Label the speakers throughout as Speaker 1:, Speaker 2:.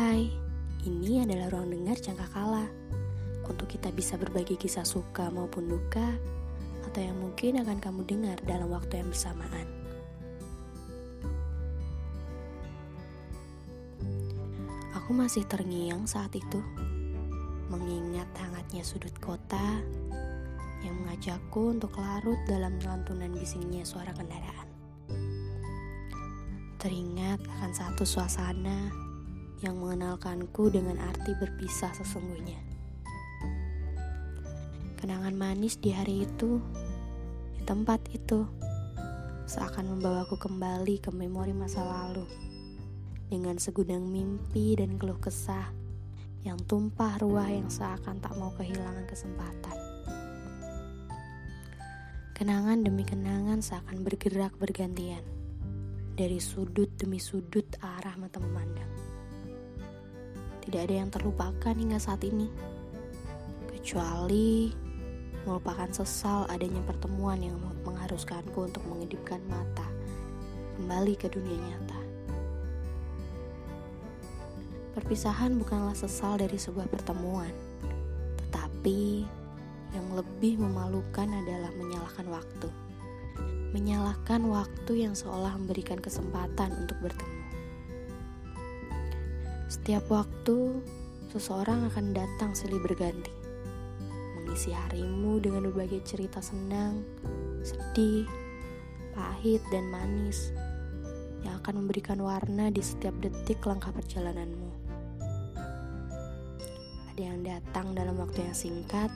Speaker 1: Hai, ini adalah ruang dengar jangka kala. Untuk kita bisa berbagi kisah suka maupun duka Atau yang mungkin akan kamu dengar dalam waktu yang bersamaan. Aku masih terngiang saat itu Mengingat hangatnya sudut kota Yang mengajakku untuk larut dalam lantunan bisingnya suara kendaraan. Teringat akan satu suasana yang mengenalkanku dengan arti berpisah sesungguhnya. Kenangan manis di hari itu, di tempat itu, seakan membawaku kembali ke memori masa lalu dengan segudang mimpi dan keluh kesah yang tumpah ruah yang seakan tak mau kehilangan kesempatan. Kenangan demi kenangan seakan bergerak bergantian dari sudut demi sudut arah mata memandang. Tidak ada yang terlupakan hingga saat ini, kecuali melupakan sesal adanya pertemuan yang mengharuskanku untuk mengedipkan mata kembali ke dunia nyata. Perpisahan bukanlah sesal dari sebuah pertemuan, tetapi yang lebih memalukan adalah menyalahkan waktu menyalahkan waktu yang seolah memberikan kesempatan untuk bertemu. Setiap waktu, seseorang akan datang silih berganti, mengisi harimu dengan berbagai cerita senang, sedih, pahit, dan manis yang akan memberikan warna di setiap detik langkah perjalananmu. Ada yang datang dalam waktu yang singkat,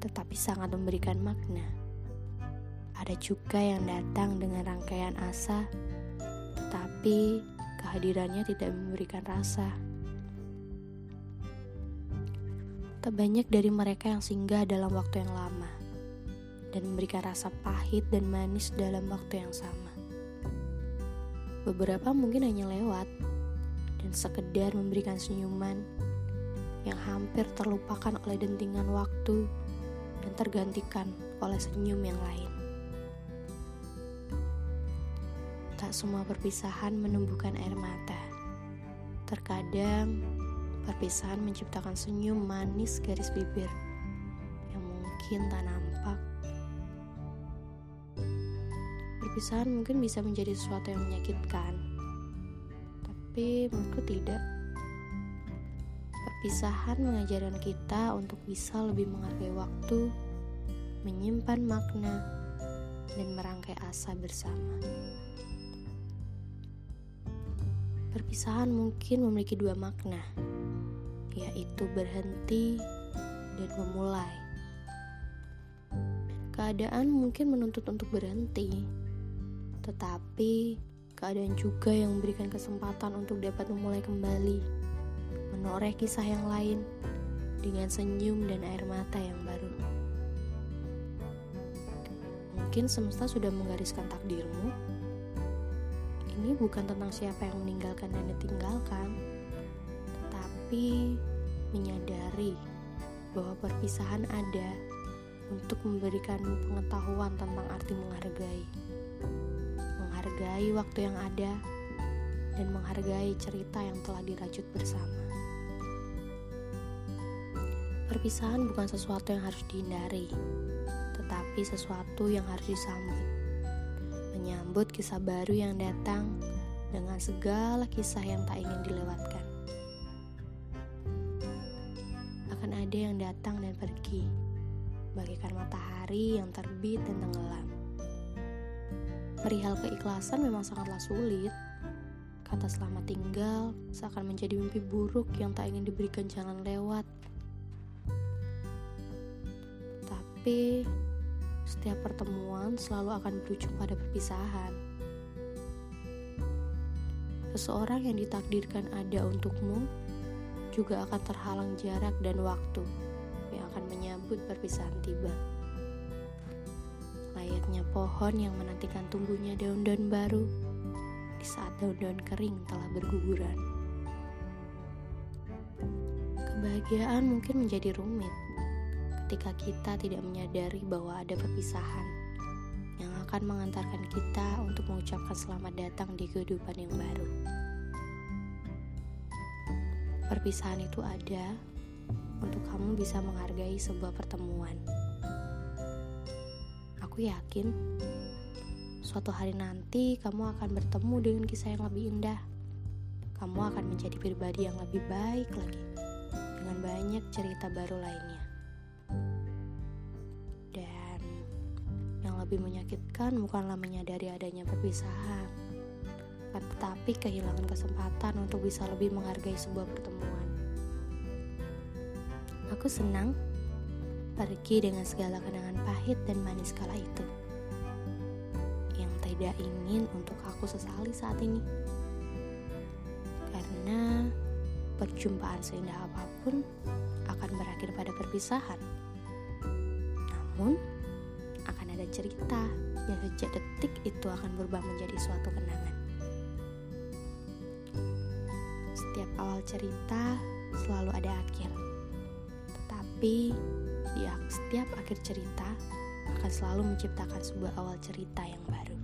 Speaker 1: tetapi sangat memberikan makna ada juga yang datang dengan rangkaian asa, tetapi kehadirannya tidak memberikan rasa. Tak banyak dari mereka yang singgah dalam waktu yang lama dan memberikan rasa pahit dan manis dalam waktu yang sama. Beberapa mungkin hanya lewat dan sekedar memberikan senyuman yang hampir terlupakan oleh dentingan waktu dan tergantikan oleh senyum yang lain. Tak semua perpisahan menumbuhkan air mata. Terkadang, perpisahan menciptakan senyum manis garis bibir yang mungkin tak nampak. Perpisahan mungkin bisa menjadi sesuatu yang menyakitkan, tapi menurutku tidak. Perpisahan mengajarkan kita untuk bisa lebih menghargai waktu, menyimpan makna, dan merangkai asa bersama. Perpisahan mungkin memiliki dua makna, yaitu berhenti dan memulai. Keadaan mungkin menuntut untuk berhenti, tetapi keadaan juga yang memberikan kesempatan untuk dapat memulai kembali, menoreh kisah yang lain dengan senyum dan air mata yang baru. Mungkin semesta sudah menggariskan takdirmu ini bukan tentang siapa yang meninggalkan dan ditinggalkan, tetapi menyadari bahwa perpisahan ada untuk memberikan pengetahuan tentang arti menghargai. Menghargai waktu yang ada dan menghargai cerita yang telah dirajut bersama. Perpisahan bukan sesuatu yang harus dihindari, tetapi sesuatu yang harus disambut menyambut kisah baru yang datang dengan segala kisah yang tak ingin dilewatkan. Akan ada yang datang dan pergi, bagaikan matahari yang terbit dan tenggelam. Perihal keikhlasan memang sangatlah sulit. Kata selamat tinggal seakan menjadi mimpi buruk yang tak ingin diberikan jalan lewat. Tapi setiap pertemuan selalu akan berujung pada perpisahan. Seseorang yang ditakdirkan ada untukmu juga akan terhalang jarak dan waktu yang akan menyambut perpisahan tiba. Layaknya pohon yang menantikan tumbuhnya daun-daun baru di saat daun-daun kering telah berguguran. Kebahagiaan mungkin menjadi rumit ketika kita tidak menyadari bahwa ada perpisahan yang akan mengantarkan kita untuk mengucapkan selamat datang di kehidupan yang baru. perpisahan itu ada untuk kamu bisa menghargai sebuah pertemuan. Aku yakin suatu hari nanti kamu akan bertemu dengan kisah yang lebih indah. Kamu akan menjadi pribadi yang lebih baik lagi dengan banyak cerita baru lainnya. Lebih menyakitkan bukanlah menyadari adanya perpisahan, tetapi kehilangan kesempatan untuk bisa lebih menghargai sebuah pertemuan. Aku senang pergi dengan segala kenangan pahit dan manis kala itu. Yang tidak ingin untuk aku sesali saat ini. Karena perjumpaan seindah apa pun akan berakhir pada perpisahan. Namun, cerita yang sejak detik itu akan berubah menjadi suatu kenangan. Setiap awal cerita selalu ada akhir. Tetapi di setiap akhir cerita akan selalu menciptakan sebuah awal cerita yang baru.